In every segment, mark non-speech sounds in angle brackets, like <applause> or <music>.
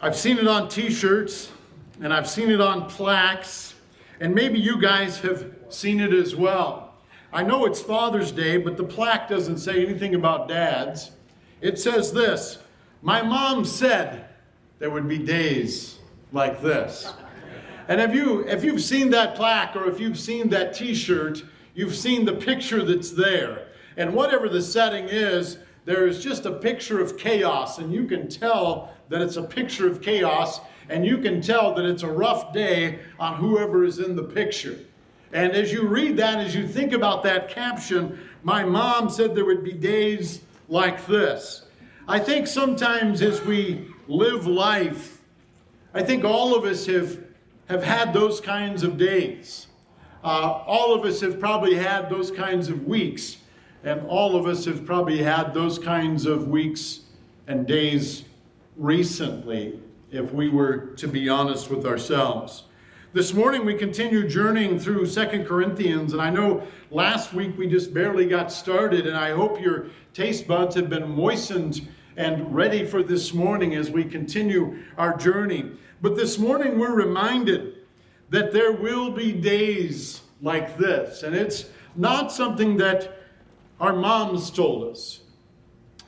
I've seen it on t shirts and I've seen it on plaques, and maybe you guys have seen it as well. I know it's Father's Day, but the plaque doesn't say anything about dads. It says this My mom said there would be days like this. And if you if you've seen that plaque or if you've seen that t-shirt, you've seen the picture that's there. And whatever the setting is, there is just a picture of chaos and you can tell that it's a picture of chaos and you can tell that it's a rough day on whoever is in the picture. And as you read that, as you think about that caption, my mom said there would be days like this. I think sometimes as we live life, I think all of us have, have had those kinds of days. Uh, all of us have probably had those kinds of weeks, and all of us have probably had those kinds of weeks and days recently if we were to be honest with ourselves. This morning we continue journeying through Second Corinthians, and I know last week we just barely got started, and I hope your taste buds have been moistened and ready for this morning as we continue our journey. But this morning we're reminded that there will be days like this, and it's not something that our moms told us,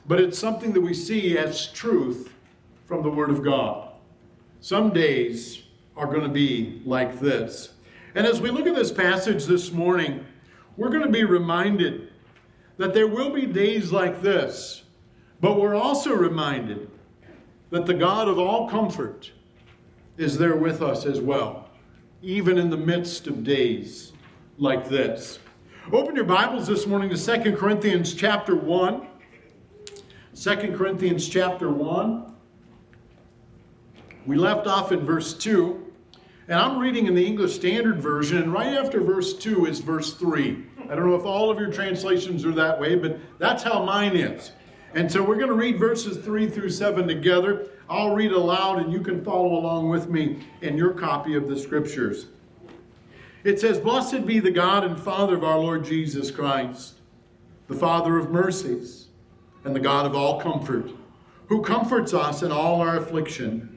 but it's something that we see as truth from the Word of God. Some days are going to be like this. And as we look at this passage this morning, we're going to be reminded that there will be days like this, but we're also reminded that the God of all comfort is there with us as well, even in the midst of days like this. Open your Bibles this morning to Second Corinthians chapter 1. 2 Corinthians chapter 1. We left off in verse 2, and I'm reading in the English Standard Version, and right after verse 2 is verse 3. I don't know if all of your translations are that way, but that's how mine is. And so we're going to read verses 3 through 7 together. I'll read aloud, and you can follow along with me in your copy of the scriptures. It says, Blessed be the God and Father of our Lord Jesus Christ, the Father of mercies, and the God of all comfort, who comforts us in all our affliction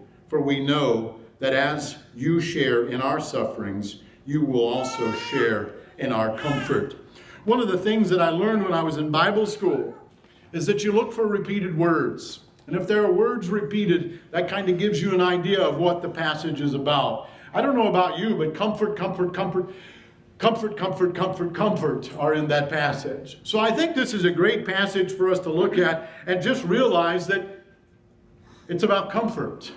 for we know that as you share in our sufferings, you will also share in our comfort. One of the things that I learned when I was in Bible school is that you look for repeated words. And if there are words repeated, that kind of gives you an idea of what the passage is about. I don't know about you, but comfort, comfort, comfort, comfort, comfort, comfort, comfort are in that passage. So I think this is a great passage for us to look at and just realize that it's about comfort.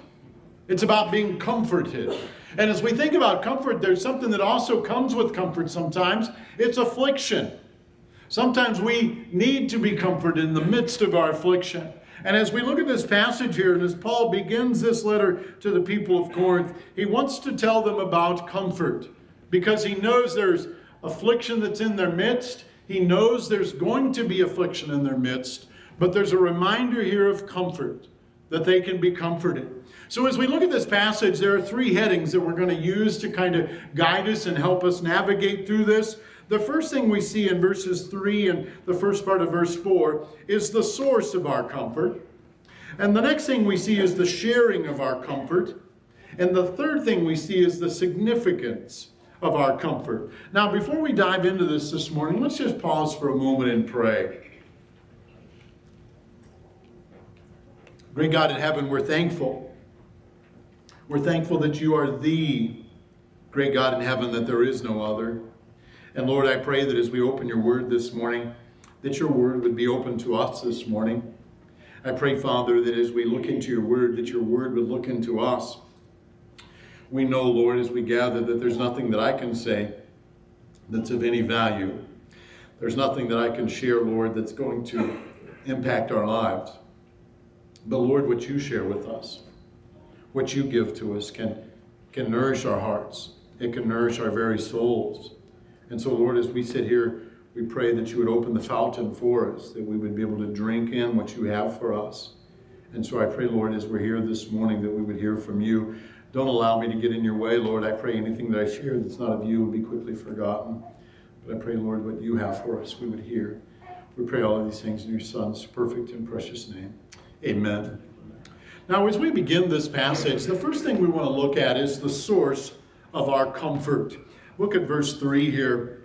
It's about being comforted. And as we think about comfort, there's something that also comes with comfort sometimes it's affliction. Sometimes we need to be comforted in the midst of our affliction. And as we look at this passage here, and as Paul begins this letter to the people of Corinth, he wants to tell them about comfort because he knows there's affliction that's in their midst. He knows there's going to be affliction in their midst, but there's a reminder here of comfort that they can be comforted. So, as we look at this passage, there are three headings that we're going to use to kind of guide us and help us navigate through this. The first thing we see in verses 3 and the first part of verse 4 is the source of our comfort. And the next thing we see is the sharing of our comfort. And the third thing we see is the significance of our comfort. Now, before we dive into this this morning, let's just pause for a moment and pray. Great God in heaven, we're thankful we're thankful that you are the great God in heaven, that there is no other. And Lord, I pray that as we open your word this morning, that your word would be open to us this morning. I pray, Father, that as we look into your word, that your word would look into us. We know, Lord, as we gather, that there's nothing that I can say that's of any value. There's nothing that I can share, Lord, that's going to impact our lives. But Lord, what you share with us, what you give to us can, can nourish our hearts. It can nourish our very souls. And so, Lord, as we sit here, we pray that you would open the fountain for us, that we would be able to drink in what you have for us. And so I pray, Lord, as we're here this morning, that we would hear from you. Don't allow me to get in your way, Lord. I pray anything that I share that's not of you will be quickly forgotten. But I pray, Lord, what you have for us, we would hear. We pray all of these things in your Son's perfect and precious name. Amen. Now, as we begin this passage, the first thing we want to look at is the source of our comfort. Look at verse 3 here.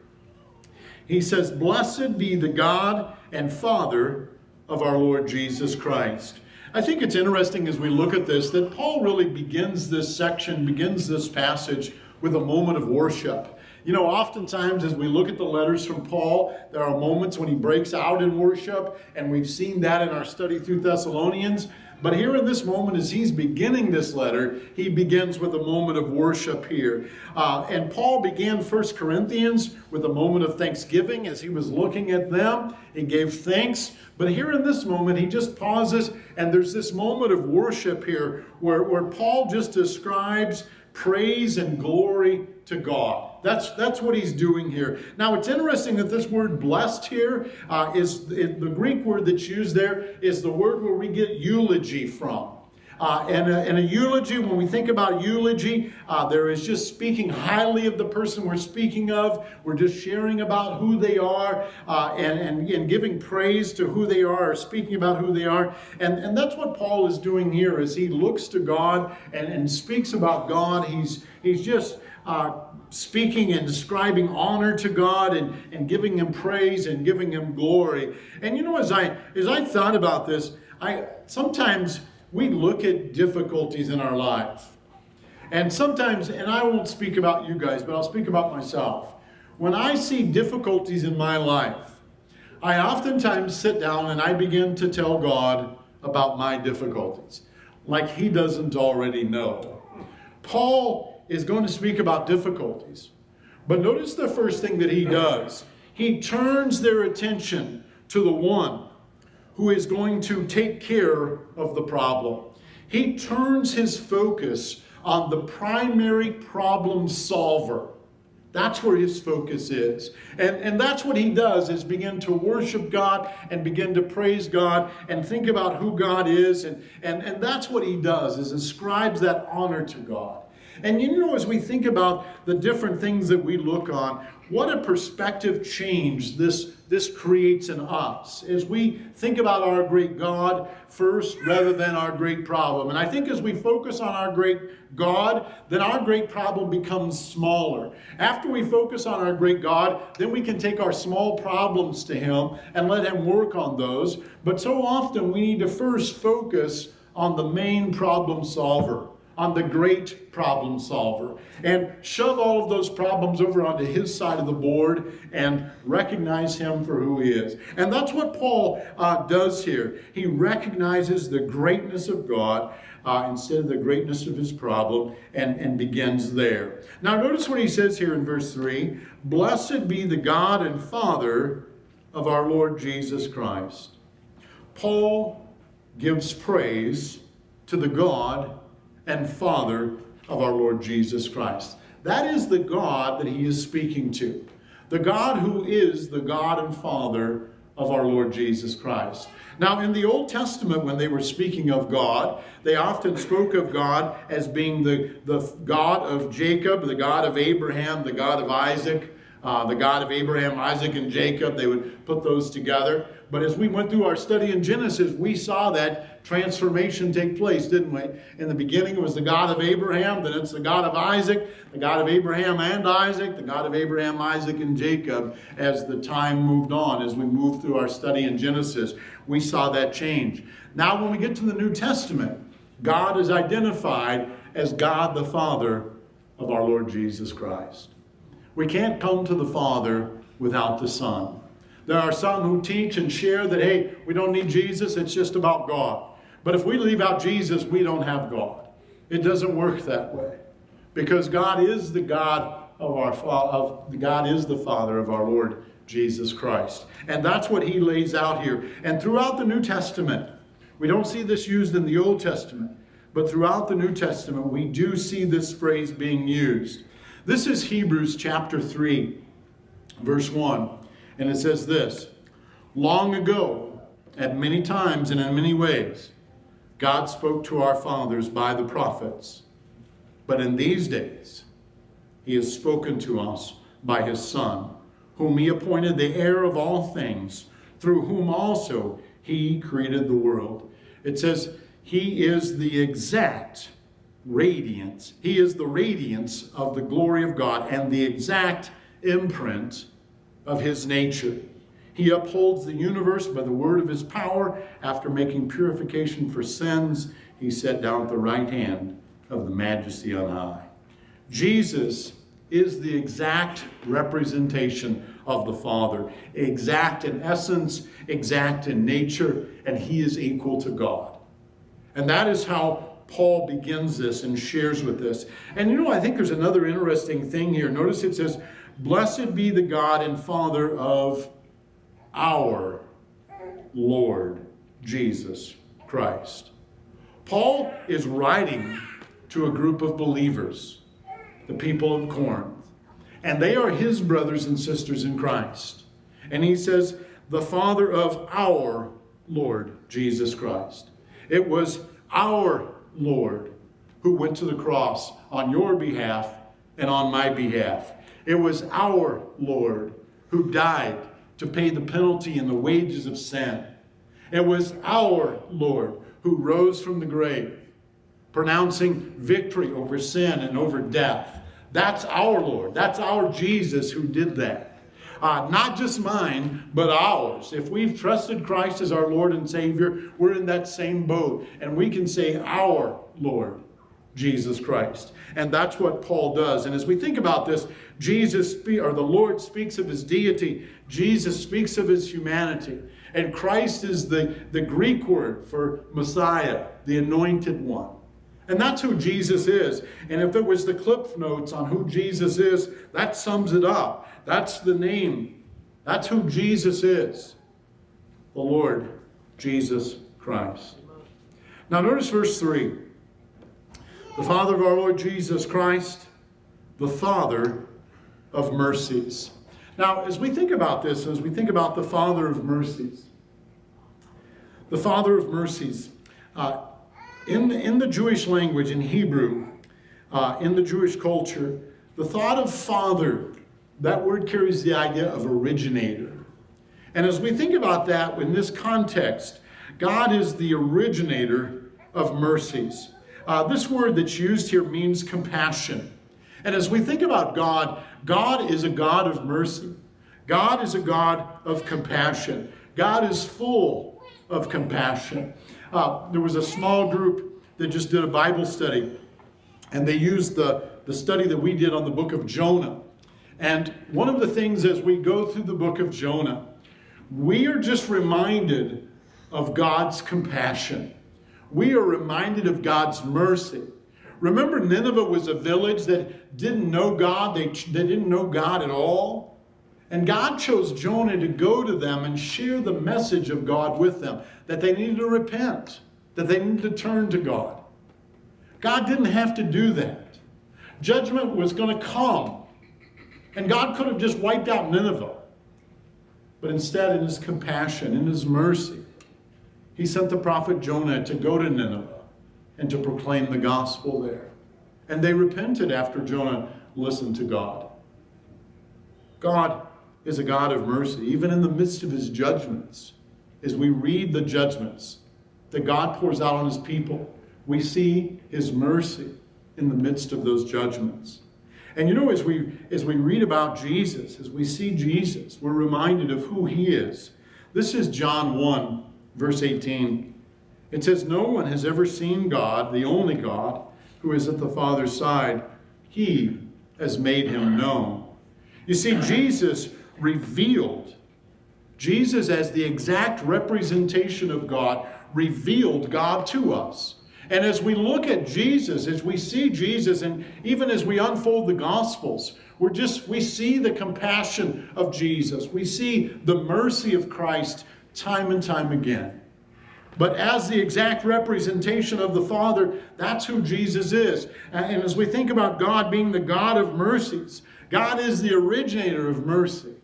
He says, Blessed be the God and Father of our Lord Jesus Christ. I think it's interesting as we look at this that Paul really begins this section, begins this passage with a moment of worship. You know, oftentimes as we look at the letters from Paul, there are moments when he breaks out in worship, and we've seen that in our study through Thessalonians. But here in this moment, as he's beginning this letter, he begins with a moment of worship here. Uh, and Paul began First Corinthians with a moment of thanksgiving as he was looking at them. He gave thanks. But here in this moment, he just pauses, and there's this moment of worship here where, where Paul just describes praise and glory to God. That's, that's what he's doing here. Now, it's interesting that this word blessed here uh, is it, the Greek word that's used there is the word where we get eulogy from. Uh, and, a, and, a, eulogy, when we think about eulogy, uh, there is just speaking highly of the person we're speaking of. We're just sharing about who they are uh, and, and, and, giving praise to who they are or speaking about who they are. And, and that's what Paul is doing here as he looks to God and, and speaks about God. He's, he's just uh, speaking and describing honor to God and, and giving him praise and giving him glory. And you know, as I as I thought about this, I sometimes we look at difficulties in our life. And sometimes, and I won't speak about you guys, but I'll speak about myself. When I see difficulties in my life, I oftentimes sit down and I begin to tell God about my difficulties, like He doesn't already know. Paul is going to speak about difficulties. But notice the first thing that he does he turns their attention to the one who is going to take care of the problem. He turns his focus on the primary problem solver. That's where his focus is. And, and that's what he does is begin to worship God and begin to praise God and think about who God is. And, and, and that's what he does is ascribes that honor to God. And you know, as we think about the different things that we look on, what a perspective change this, this creates in us as we think about our great God first rather than our great problem. And I think as we focus on our great God, then our great problem becomes smaller. After we focus on our great God, then we can take our small problems to Him and let Him work on those. But so often we need to first focus on the main problem solver on the great problem solver and shove all of those problems over onto his side of the board and recognize him for who he is. And that's what Paul uh, does here. He recognizes the greatness of God uh, instead of the greatness of his problem and, and begins there. Now, notice what he says here in verse 3 Blessed be the God and Father of our Lord Jesus Christ. Paul gives praise to the God and Father of our Lord Jesus Christ. That is the God that he is speaking to. The God who is the God and Father of our Lord Jesus Christ. Now, in the Old Testament, when they were speaking of God, they often spoke of God as being the, the God of Jacob, the God of Abraham, the God of Isaac, uh, the God of Abraham, Isaac, and Jacob. They would put those together. But as we went through our study in Genesis, we saw that transformation take place, didn't we? In the beginning, it was the God of Abraham, then it's the God of Isaac, the God of Abraham and Isaac, the God of Abraham, Isaac, and Jacob. As the time moved on, as we moved through our study in Genesis, we saw that change. Now, when we get to the New Testament, God is identified as God the Father of our Lord Jesus Christ. We can't come to the Father without the Son. There are some who teach and share that, hey, we don't need Jesus, it's just about God. But if we leave out Jesus, we don't have God. It doesn't work that way. Because God is the God of our of God is the Father of our Lord Jesus Christ. And that's what he lays out here. And throughout the New Testament, we don't see this used in the Old Testament, but throughout the New Testament, we do see this phrase being used. This is Hebrews chapter 3, verse 1, and it says this Long ago, at many times and in many ways, God spoke to our fathers by the prophets, but in these days, He has spoken to us by His Son, whom He appointed the heir of all things, through whom also He created the world. It says, He is the exact radiance. He is the radiance of the glory of God and the exact imprint of His nature. He upholds the universe by the word of his power. After making purification for sins, he sat down at the right hand of the majesty on high. Jesus is the exact representation of the Father, exact in essence, exact in nature, and he is equal to God. And that is how Paul begins this and shares with this. And you know, I think there's another interesting thing here. Notice it says, Blessed be the God and Father of our Lord Jesus Christ. Paul is writing to a group of believers, the people of Corinth, and they are his brothers and sisters in Christ. And he says, the Father of our Lord Jesus Christ. It was our Lord who went to the cross on your behalf and on my behalf. It was our Lord who died to pay the penalty and the wages of sin. It was our Lord who rose from the grave, pronouncing victory over sin and over death. That's our Lord. That's our Jesus who did that. Uh, not just mine, but ours. If we've trusted Christ as our Lord and Savior, we're in that same boat. And we can say, Our Lord. Jesus Christ. And that's what Paul does. And as we think about this, Jesus, or the Lord speaks of his deity, Jesus speaks of his humanity. And Christ is the, the Greek word for Messiah, the anointed one. And that's who Jesus is. And if it was the clip notes on who Jesus is, that sums it up. That's the name. That's who Jesus is. The Lord Jesus Christ. Now notice verse 3 the Father of our Lord Jesus Christ, the Father of mercies. Now, as we think about this, as we think about the Father of mercies, the Father of mercies, uh, in, in the Jewish language, in Hebrew, uh, in the Jewish culture, the thought of Father, that word carries the idea of originator. And as we think about that in this context, God is the originator of mercies. Uh, this word that's used here means compassion. And as we think about God, God is a God of mercy. God is a God of compassion. God is full of compassion. Uh, there was a small group that just did a Bible study, and they used the, the study that we did on the book of Jonah. And one of the things as we go through the book of Jonah, we are just reminded of God's compassion we are reminded of God's mercy. Remember, Nineveh was a village that didn't know God, they, they didn't know God at all. And God chose Jonah to go to them and share the message of God with them that they needed to repent, that they needed to turn to God. God didn't have to do that. Judgment was going to come. And God could have just wiped out Nineveh. But instead, in his compassion, in his mercy, he sent the prophet Jonah to go to Nineveh and to proclaim the gospel there. And they repented after Jonah listened to God. God is a God of mercy, even in the midst of his judgments. As we read the judgments that God pours out on his people, we see his mercy in the midst of those judgments. And you know, as we as we read about Jesus, as we see Jesus, we're reminded of who he is. This is John 1, verse 18. It says, No one has ever seen God, the only God, who is at the Father's side. He has made him known. You see, Jesus revealed, Jesus, as the exact representation of God, revealed God to us. And as we look at Jesus, as we see Jesus, and even as we unfold the Gospels, we're just, we see the compassion of Jesus. We see the mercy of Christ time and time again. But as the exact representation of the Father, that's who Jesus is. And as we think about God being the God of mercies, God is the originator of mercy.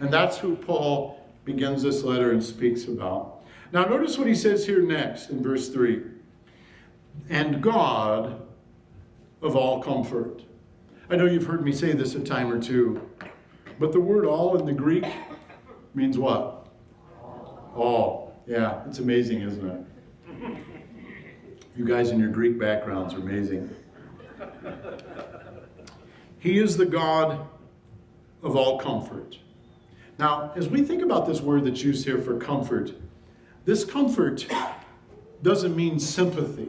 And that's who Paul begins this letter and speaks about. Now, notice what he says here next in verse 3 And God of all comfort. I know you've heard me say this a time or two, but the word all in the Greek means what? All. Yeah, it's amazing, isn't it? You guys in your Greek backgrounds are amazing. He is the God of all comfort. Now, as we think about this word that's used here for comfort, this comfort doesn't mean sympathy.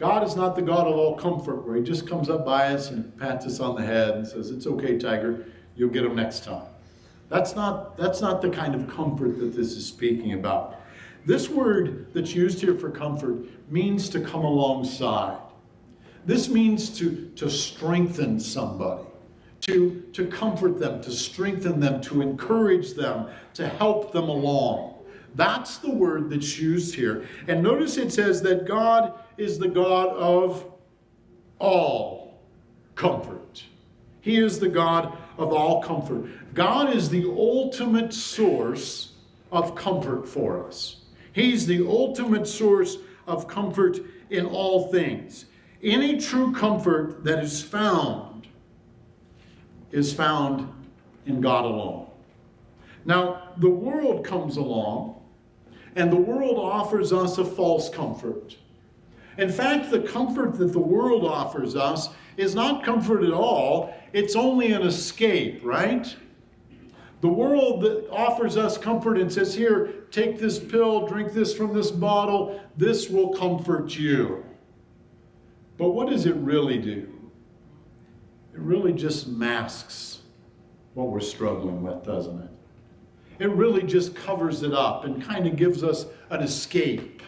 God is not the God of all comfort, where He just comes up by us and pats us on the head and says, It's okay, Tiger, you'll get him next time. That's not, that's not the kind of comfort that this is speaking about. This word that's used here for comfort means to come alongside. This means to, to strengthen somebody to, to comfort them, to strengthen them, to encourage them, to help them along. That's the word that's used here. And notice it says that God is the God of all comfort. He is the God of all comfort. God is the ultimate source of comfort for us. He's the ultimate source of comfort in all things. Any true comfort that is found is found in God alone. Now, the world comes along, and the world offers us a false comfort. In fact, the comfort that the world offers us is not comfort at all, it's only an escape, right? The world that offers us comfort and says, Here, take this pill, drink this from this bottle, this will comfort you. But what does it really do? it really just masks what we're struggling with, doesn't it? It really just covers it up and kind of gives us an escape.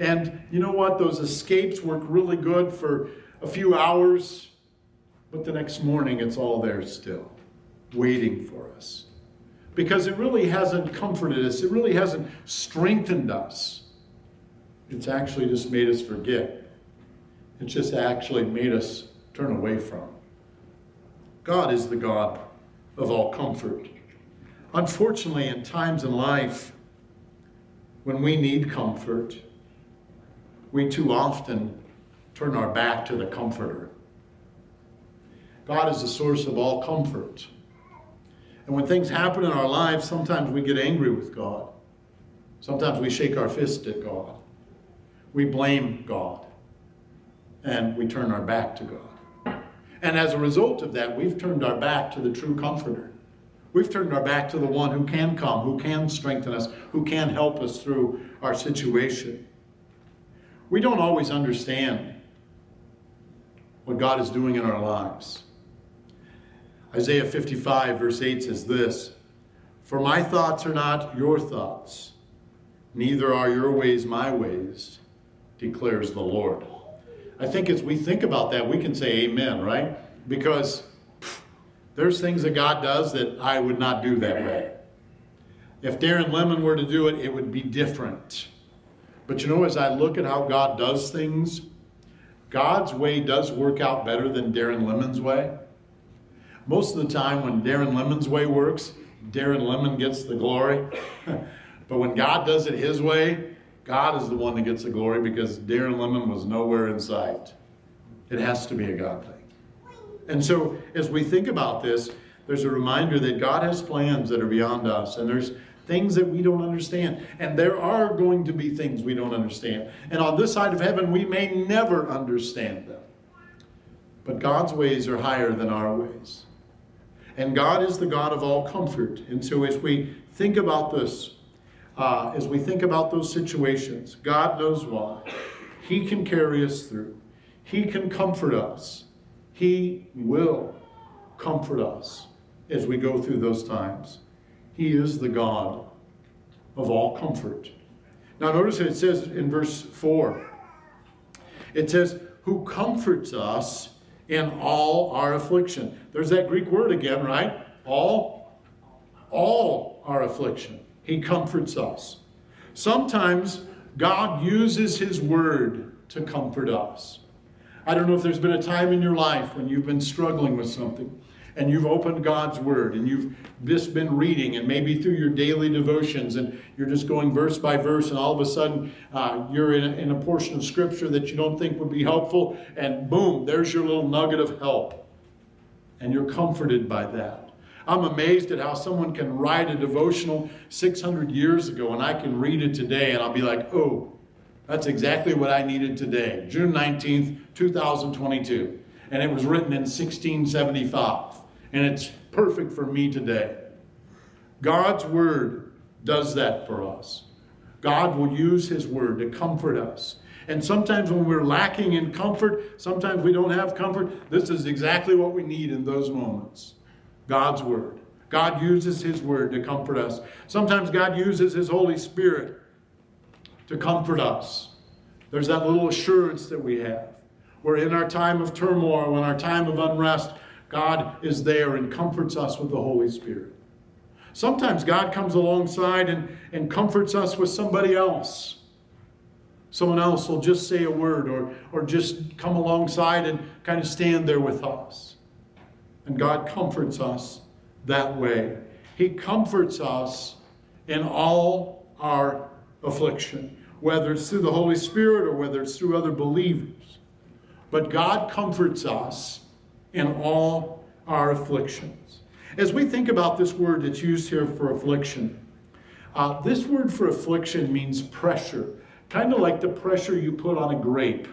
And you know what? Those escapes work really good for a few hours, but the next morning it's all there still, waiting for us. Because it really hasn't comforted us, it really hasn't strengthened us. It's actually just made us forget. It's just actually made us turn away from. God is the God of all comfort. Unfortunately, in times in life when we need comfort, we too often turn our back to the comforter. God is the source of all comfort. And when things happen in our lives, sometimes we get angry with God. Sometimes we shake our fist at God. We blame God. And we turn our back to God. And as a result of that, we've turned our back to the true comforter. We've turned our back to the one who can come, who can strengthen us, who can help us through our situation. We don't always understand what God is doing in our lives. Isaiah 55, verse 8 says this For my thoughts are not your thoughts, neither are your ways my ways, declares the Lord. I think as we think about that, we can say amen, right? Because pff, there's things that God does that I would not do that way. If Darren Lemon were to do it, it would be different. But you know, as I look at how God does things, God's way does work out better than Darren Lemon's way. Most of the time, when Darren Lemon's way works, Darren Lemon gets the glory. <laughs> but when God does it his way, God is the one that gets the glory because Darren Lemon was nowhere in sight. It has to be a God thing. And so, as we think about this, there's a reminder that God has plans that are beyond us, and there's things that we don't understand. And there are going to be things we don't understand. And on this side of heaven, we may never understand them. But God's ways are higher than our ways. And God is the God of all comfort. And so, as we think about this, uh, as we think about those situations. God knows why. He can carry us through, He can comfort us. He will comfort us as we go through those times. He is the God of all comfort. Now, notice it says in verse 4 it says, Who comforts us in all our affliction. There's that Greek word again, right? All, all our affliction. He comforts us. Sometimes God uses His Word to comfort us. I don't know if there's been a time in your life when you've been struggling with something and you've opened God's Word and you've just been reading, and maybe through your daily devotions, and you're just going verse by verse, and all of a sudden uh, you're in a, in a portion of Scripture that you don't think would be helpful, and boom, there's your little nugget of help. And you're comforted by that. I'm amazed at how someone can write a devotional 600 years ago, and I can read it today, and I'll be like, oh, that's exactly what I needed today. June 19th, 2022. And it was written in 1675 and it's perfect for me today. God's word does that for us. God will use his word to comfort us. And sometimes when we're lacking in comfort, sometimes we don't have comfort, this is exactly what we need in those moments. God's word. God uses his word to comfort us. Sometimes God uses his Holy Spirit to comfort us. There's that little assurance that we have. We're in our time of turmoil, in our time of unrest, God is there and comforts us with the Holy Spirit. Sometimes God comes alongside and, and comforts us with somebody else. Someone else will just say a word or, or just come alongside and kind of stand there with us. And God comforts us that way. He comforts us in all our affliction, whether it's through the Holy Spirit or whether it's through other believers. But God comforts us in all our afflictions. As we think about this word that's used here for affliction, uh, this word for affliction means pressure, kind of like the pressure you put on a grape.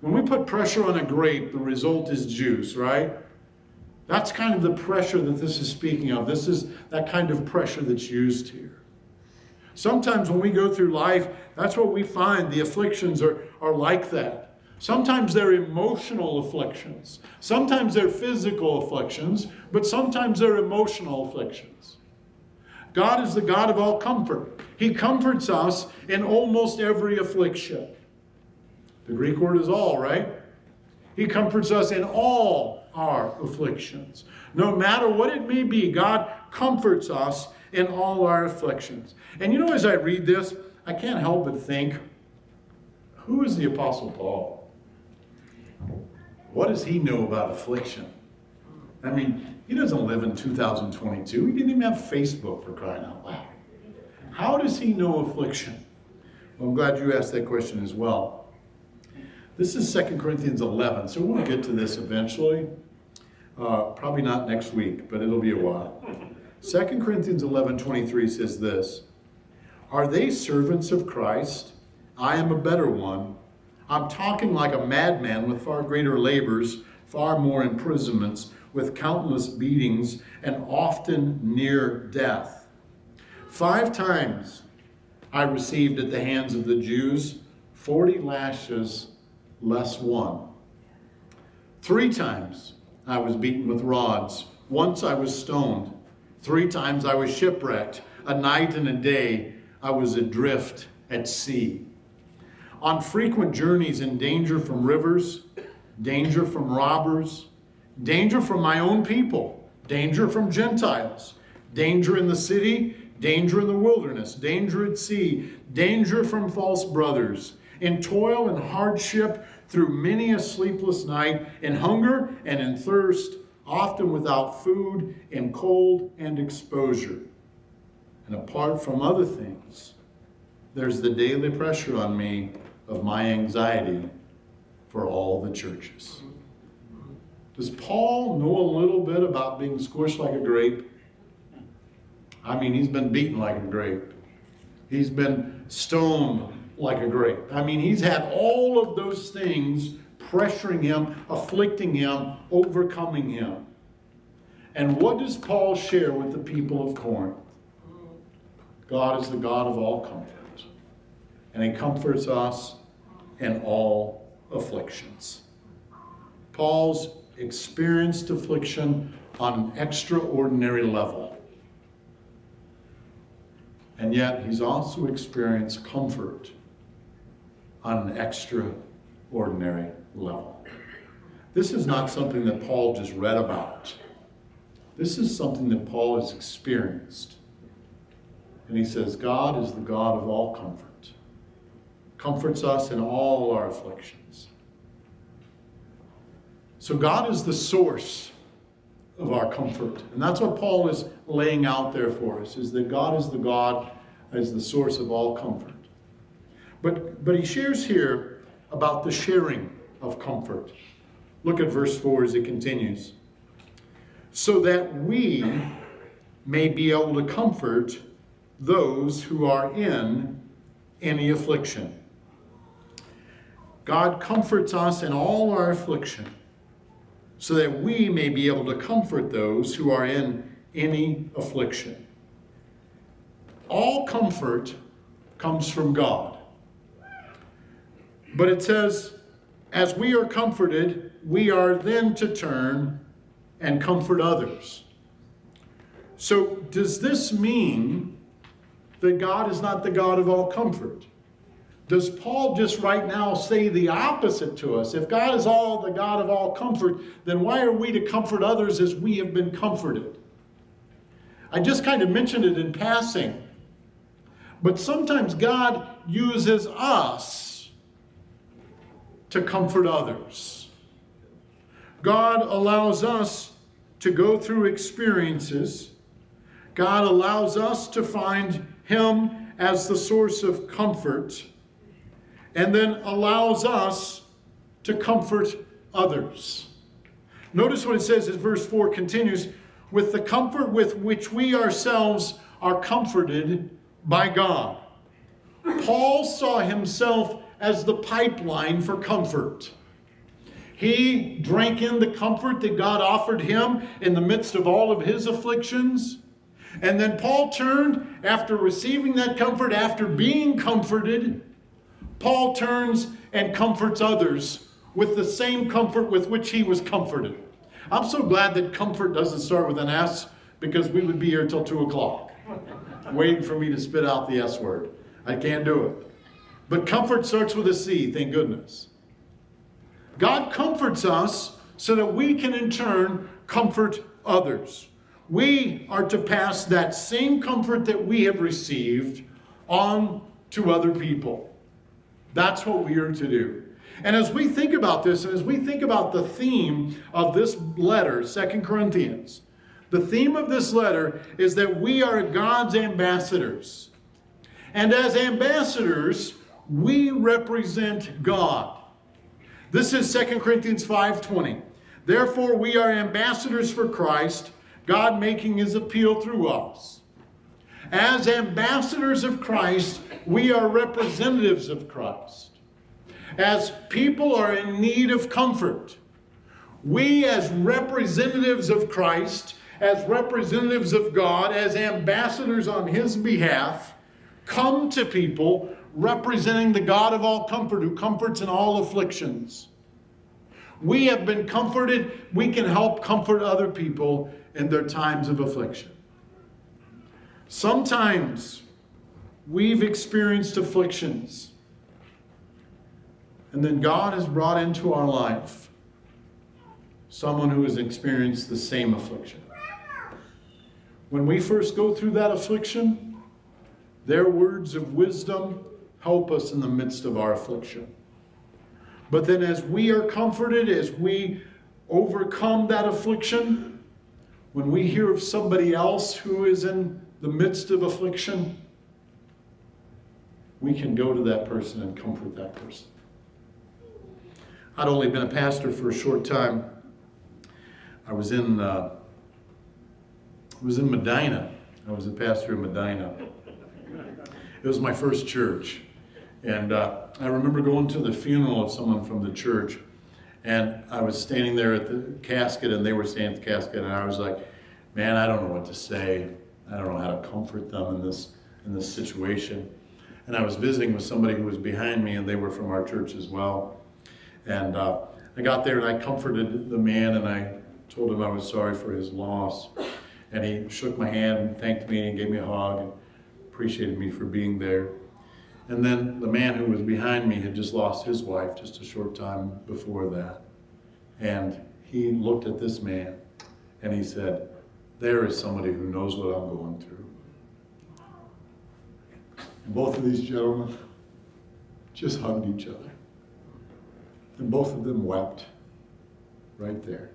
When we put pressure on a grape, the result is juice, right? That's kind of the pressure that this is speaking of. This is that kind of pressure that's used here. Sometimes when we go through life, that's what we find. The afflictions are, are like that. Sometimes they're emotional afflictions. Sometimes they're physical afflictions, but sometimes they're emotional afflictions. God is the God of all comfort. He comforts us in almost every affliction. The Greek word is all, right? He comforts us in all our afflictions. No matter what it may be, God comforts us in all our afflictions. And you know, as I read this, I can't help but think who is the Apostle Paul? What does he know about affliction? I mean, he doesn't live in 2022. He didn't even have Facebook for crying out loud. How does he know affliction? Well, I'm glad you asked that question as well. This is 2 Corinthians 11, so we'll get to this eventually. Uh, probably not next week, but it'll be a while. 2 Corinthians 11 23 says this Are they servants of Christ? I am a better one I'm talking like a madman with far greater labors, far more imprisonments, with countless beatings, and often near death. Five times I received at the hands of the Jews 40 lashes less one. Three times I was beaten with rods. Once I was stoned. Three times I was shipwrecked. A night and a day I was adrift at sea on frequent journeys in danger from rivers, danger from robbers, danger from my own people, danger from Gentiles, danger in the city, danger in the wilderness, danger at sea, danger from false brothers, in toil and hardship through many a sleepless night, in hunger and in thirst, often without food, in cold and exposure. And apart from other things, there's the daily pressure on me of my anxiety for all the churches. Does Paul know a little bit about being squished like a grape? I mean, he's been beaten like a grape. He's been stoned like a grape. I mean, he's had all of those things pressuring him, afflicting him, overcoming him. And what does Paul share with the people of Corinth? God is the God of all comfort and he comforts us in all afflictions. Paul's experienced affliction on an extraordinary level. And yet, he's also experienced comfort on an extraordinary level. This is not something that Paul just read about. This is something that Paul has experienced. And he says, God is the God of all comfort, comforts us in all our afflictions. So God is the source of our comfort. And that's what Paul is laying out there for us, is that God is the God, is the source of all comfort. But, but he shares here about the sharing of comfort. Look at verse 4 as it continues. So that we may be able to comfort those who are in any affliction. God comforts us in all our affliction so that we may be able to comfort those who are in any affliction. All comfort comes from God. But it says, as we are comforted, we are then to turn and comfort others. So, does this mean that God is not the God of all comfort? Does Paul just right now say the opposite to us? If God is all the God of all comfort, then why are we to comfort others as we have been comforted? I just kind of mentioned it in passing. But sometimes God uses us to comfort others. God allows us to go through experiences. God allows us to find Him as the source of comfort and then allows us to comfort others. Notice what it says as verse 4 continues with the comfort with which we ourselves are comforted by God. Paul saw himself as the pipeline for comfort. He drank in the comfort that God offered him in the midst of all of his afflictions. And then Paul turned after receiving that comfort, after being comforted, Paul turns and comforts others with the same comfort with which he was comforted. I'm so glad that comfort doesn't start with an S because we would be here till 2 o'clock <laughs> waiting for me to spit out the S word. I can't do it. But comfort starts with a C, thank goodness. God comforts us so that we can in turn comfort others. We are to pass that same comfort that we have received on to other people. That's what we are to do. And as we think about this, and as we think about the theme of this letter, Second Corinthians, the theme of this letter is that we are God's ambassadors. And as ambassadors, we represent God. This is Second Corinthians 5:20. Therefore, we are ambassadors for Christ, God making his appeal through us. As ambassadors of Christ, we are representatives of Christ. As people are in need of comfort, we, as representatives of Christ, as representatives of God, as ambassadors on His behalf, come to people representing the God of all comfort who comforts in all afflictions. We have been comforted, we can help comfort other people in their times of affliction. Sometimes we've experienced afflictions, and then God has brought into our life someone who has experienced the same affliction. When we first go through that affliction, their words of wisdom help us in the midst of our affliction. But then, as we are comforted, as we overcome that affliction, when we hear of somebody else who is in the midst of affliction, we can go to that person and comfort that person. I'd only been a pastor for a short time. I was in uh, I was in Medina. I was a pastor in Medina. It was my first church, and uh, I remember going to the funeral of someone from the church, and I was standing there at the casket, and they were standing at the casket, and I was like, "Man, I don't know what to say." I don't know how to comfort them in this in this situation. And I was visiting with somebody who was behind me, and they were from our church as well. And uh, I got there and I comforted the man, and I told him I was sorry for his loss. And he shook my hand and thanked me and gave me a hug and appreciated me for being there. And then the man who was behind me had just lost his wife just a short time before that. And he looked at this man and he said, there is somebody who knows what I'm going through. And both of these gentlemen just hugged each other. And both of them wept right there.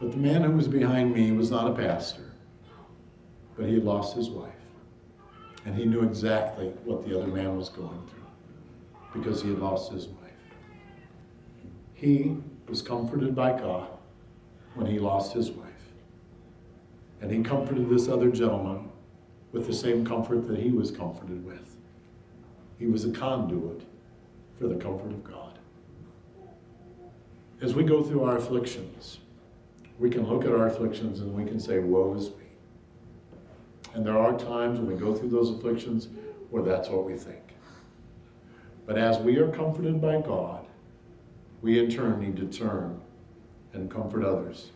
But the man who was behind me was not a pastor, but he had lost his wife. And he knew exactly what the other man was going through because he had lost his wife. He was comforted by God when he lost his wife. And he comforted this other gentleman with the same comfort that he was comforted with. He was a conduit for the comfort of God. As we go through our afflictions, we can look at our afflictions and we can say, Woe is me. And there are times when we go through those afflictions where that's what we think. But as we are comforted by God, we in turn need to turn and comfort others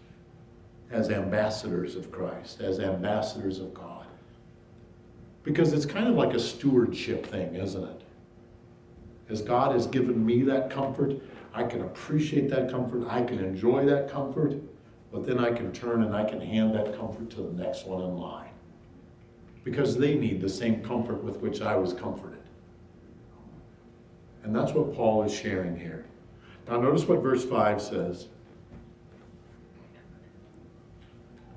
as ambassadors of Christ, as ambassadors of God. Because it's kind of like a stewardship thing, isn't it? As God has given me that comfort, I can appreciate that comfort, I can enjoy that comfort, but then I can turn and I can hand that comfort to the next one in line. Because they need the same comfort with which I was comforted. And that's what Paul is sharing here. Now, notice what verse 5 says.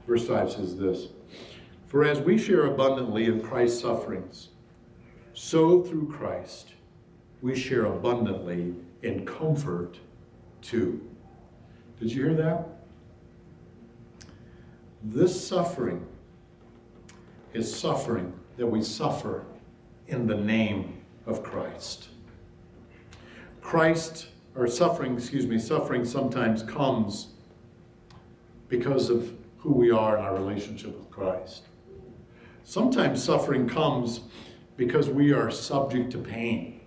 Verse 5 says this For as we share abundantly in Christ's sufferings, so through Christ we share abundantly in comfort too. Did you hear that? This suffering is suffering that we suffer in the name of Christ. Christ, or suffering, excuse me, suffering sometimes comes because of who we are in our relationship with Christ. Sometimes suffering comes because we are subject to pain.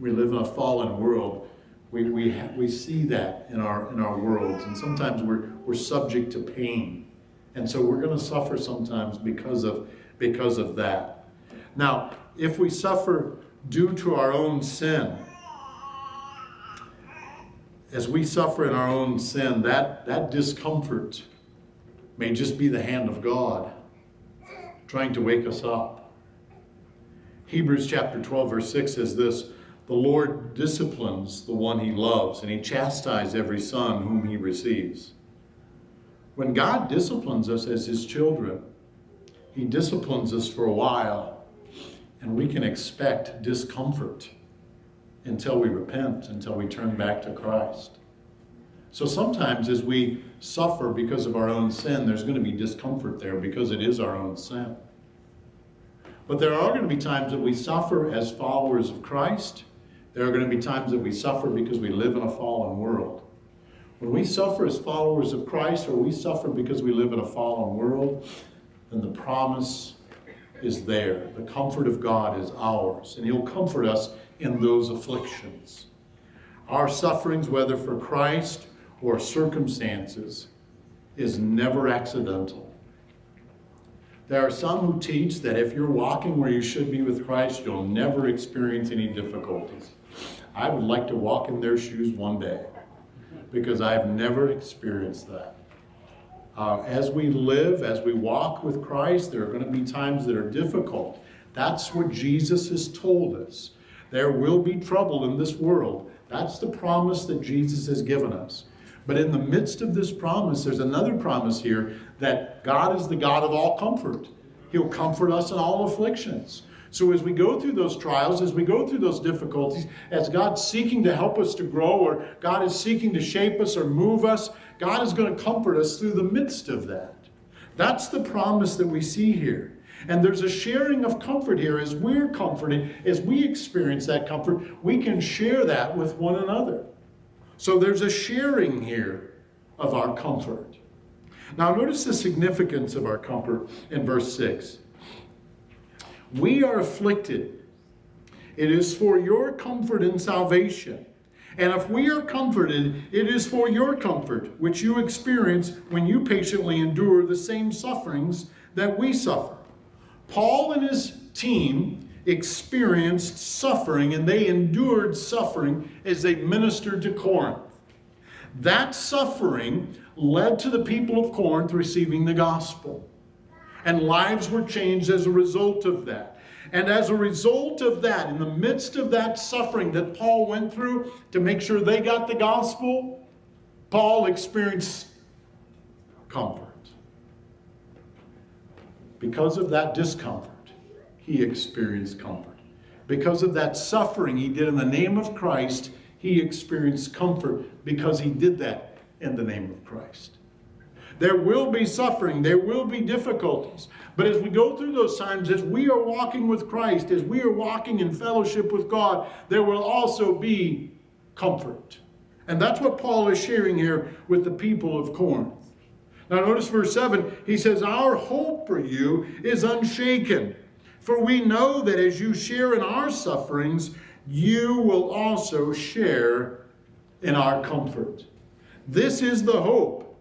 We live in a fallen world. We, we, ha- we see that in our, in our worlds, and sometimes we're, we're subject to pain. And so we're going to suffer sometimes because of, because of that. Now, if we suffer due to our own sin, as we suffer in our own sin, that, that discomfort may just be the hand of God trying to wake us up. Hebrews chapter 12, verse 6 says this The Lord disciplines the one he loves, and he chastises every son whom he receives. When God disciplines us as his children, he disciplines us for a while, and we can expect discomfort until we repent, until we turn back to Christ. So sometimes as we suffer because of our own sin, there's going to be discomfort there because it is our own sin. But there are going to be times that we suffer as followers of Christ. There are going to be times that we suffer because we live in a fallen world. When we suffer as followers of Christ or we suffer because we live in a fallen world, then the promise is there. The comfort of God is ours, and He'll comfort us in those afflictions. Our sufferings, whether for Christ or circumstances is never accidental. There are some who teach that if you're walking where you should be with Christ, you'll never experience any difficulties. I would like to walk in their shoes one day because I've never experienced that. Uh, as we live, as we walk with Christ, there are going to be times that are difficult. That's what Jesus has told us. There will be trouble in this world. That's the promise that Jesus has given us. But in the midst of this promise, there's another promise here that God is the God of all comfort. He'll comfort us in all afflictions. So as we go through those trials, as we go through those difficulties, as God's seeking to help us to grow, or God is seeking to shape us or move us, God is going to comfort us through the midst of that. That's the promise that we see here. And there's a sharing of comfort here. As we're comforted, as we experience that comfort, we can share that with one another. So there's a sharing here of our comfort. Now, notice the significance of our comfort in verse 6. We are afflicted. It is for your comfort and salvation. And if we are comforted, it is for your comfort, which you experience when you patiently endure the same sufferings that we suffer. Paul and his team experienced suffering and they endured suffering as they ministered to Corinth. That suffering led to the people of Corinth receiving the gospel. And lives were changed as a result of that. And as a result of that, in the midst of that suffering that Paul went through to make sure they got the gospel, Paul experienced comfort. Because of that discomfort, he experienced comfort. Because of that suffering he did in the name of Christ, he experienced comfort because he did that in the name of Christ. There will be suffering, there will be difficulties. But as we go through those times, as we are walking with Christ, as we are walking in fellowship with God, there will also be comfort. And that's what Paul is sharing here with the people of Corinth. Now, notice verse 7 he says, Our hope for you is unshaken, for we know that as you share in our sufferings, you will also share in our comfort. This is the hope.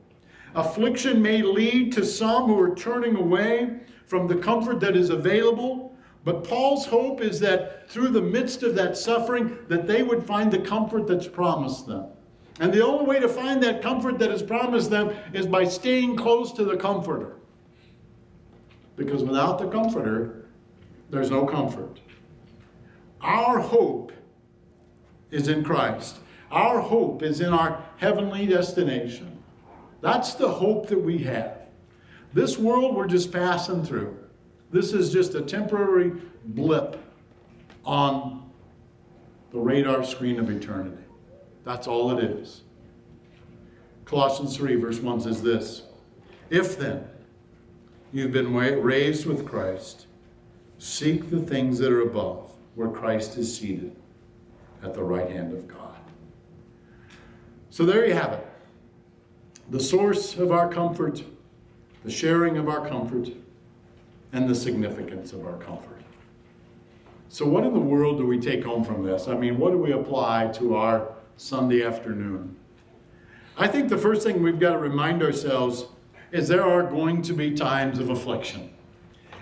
Affliction may lead to some who are turning away from the comfort that is available, but Paul's hope is that through the midst of that suffering that they would find the comfort that's promised them. And the only way to find that comfort that is promised them is by staying close to the comforter. Because without the comforter, there's no comfort. Our hope is in Christ. Our hope is in our heavenly destination. That's the hope that we have. This world we're just passing through. This is just a temporary blip on the radar screen of eternity. That's all it is. Colossians 3, verse 1 says this If then you've been raised with Christ, seek the things that are above where Christ is seated at the right hand of God. So there you have it. The source of our comfort, the sharing of our comfort, and the significance of our comfort. So, what in the world do we take home from this? I mean, what do we apply to our Sunday afternoon? I think the first thing we've got to remind ourselves is there are going to be times of affliction.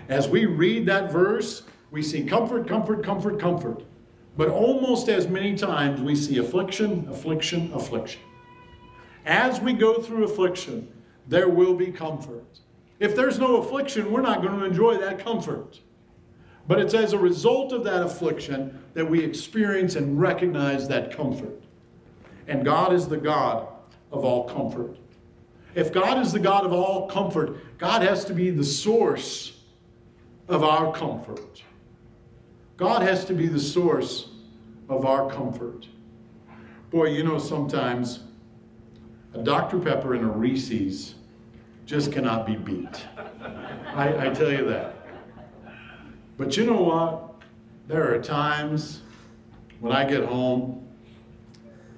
As we read that verse, we see comfort, comfort, comfort, comfort. But almost as many times we see affliction, affliction, affliction. As we go through affliction, there will be comfort. If there's no affliction, we're not going to enjoy that comfort. But it's as a result of that affliction that we experience and recognize that comfort. And God is the God of all comfort. If God is the God of all comfort, God has to be the source of our comfort. God has to be the source of our comfort. Boy, you know, sometimes a Dr. Pepper and a Reese's just cannot be beat. I, I tell you that. But you know what? There are times when I get home,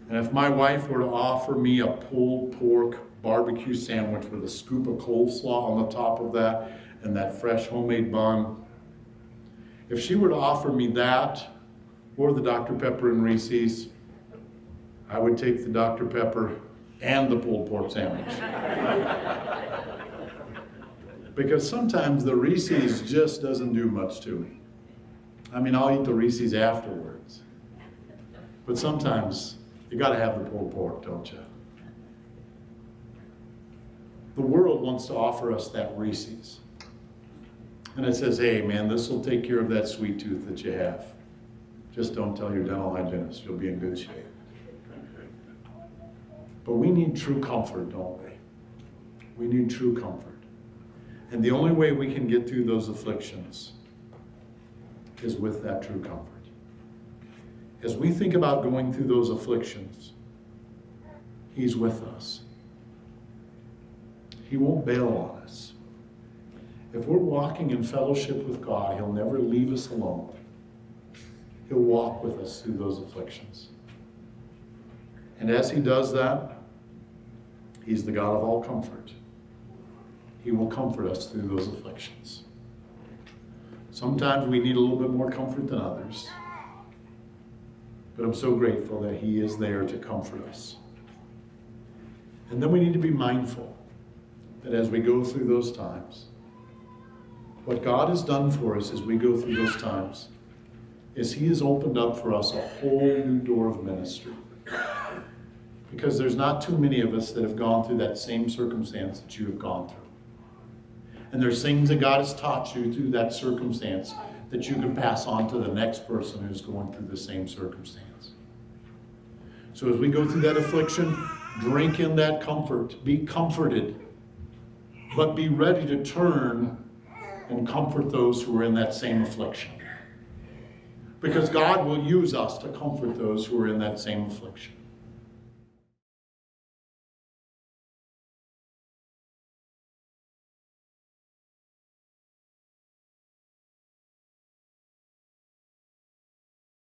and if my wife were to offer me a pulled pork barbecue sandwich with a scoop of coleslaw on the top of that and that fresh homemade bun, if she were to offer me that or the Dr. Pepper and Reese's, I would take the Dr. Pepper and the pulled pork sandwich. <laughs> because sometimes the Reese's just doesn't do much to me. I mean, I'll eat the Reese's afterwards. But sometimes you got to have the pulled pork, don't you? The world wants to offer us that Reese's. And it says, hey, man, this will take care of that sweet tooth that you have. Just don't tell your dental hygienist. You'll be in good shape. But we need true comfort, don't we? We need true comfort. And the only way we can get through those afflictions is with that true comfort. As we think about going through those afflictions, He's with us. He won't bail on us. If we're walking in fellowship with God, He'll never leave us alone. He'll walk with us through those afflictions. And as He does that, He's the God of all comfort. He will comfort us through those afflictions. Sometimes we need a little bit more comfort than others. But I'm so grateful that He is there to comfort us. And then we need to be mindful that as we go through those times, what God has done for us as we go through those times is He has opened up for us a whole new door of ministry. Because there's not too many of us that have gone through that same circumstance that you have gone through. And there's things that God has taught you through that circumstance that you can pass on to the next person who's going through the same circumstance. So as we go through that affliction, drink in that comfort, be comforted, but be ready to turn and comfort those who are in that same affliction. Because God will use us to comfort those who are in that same affliction.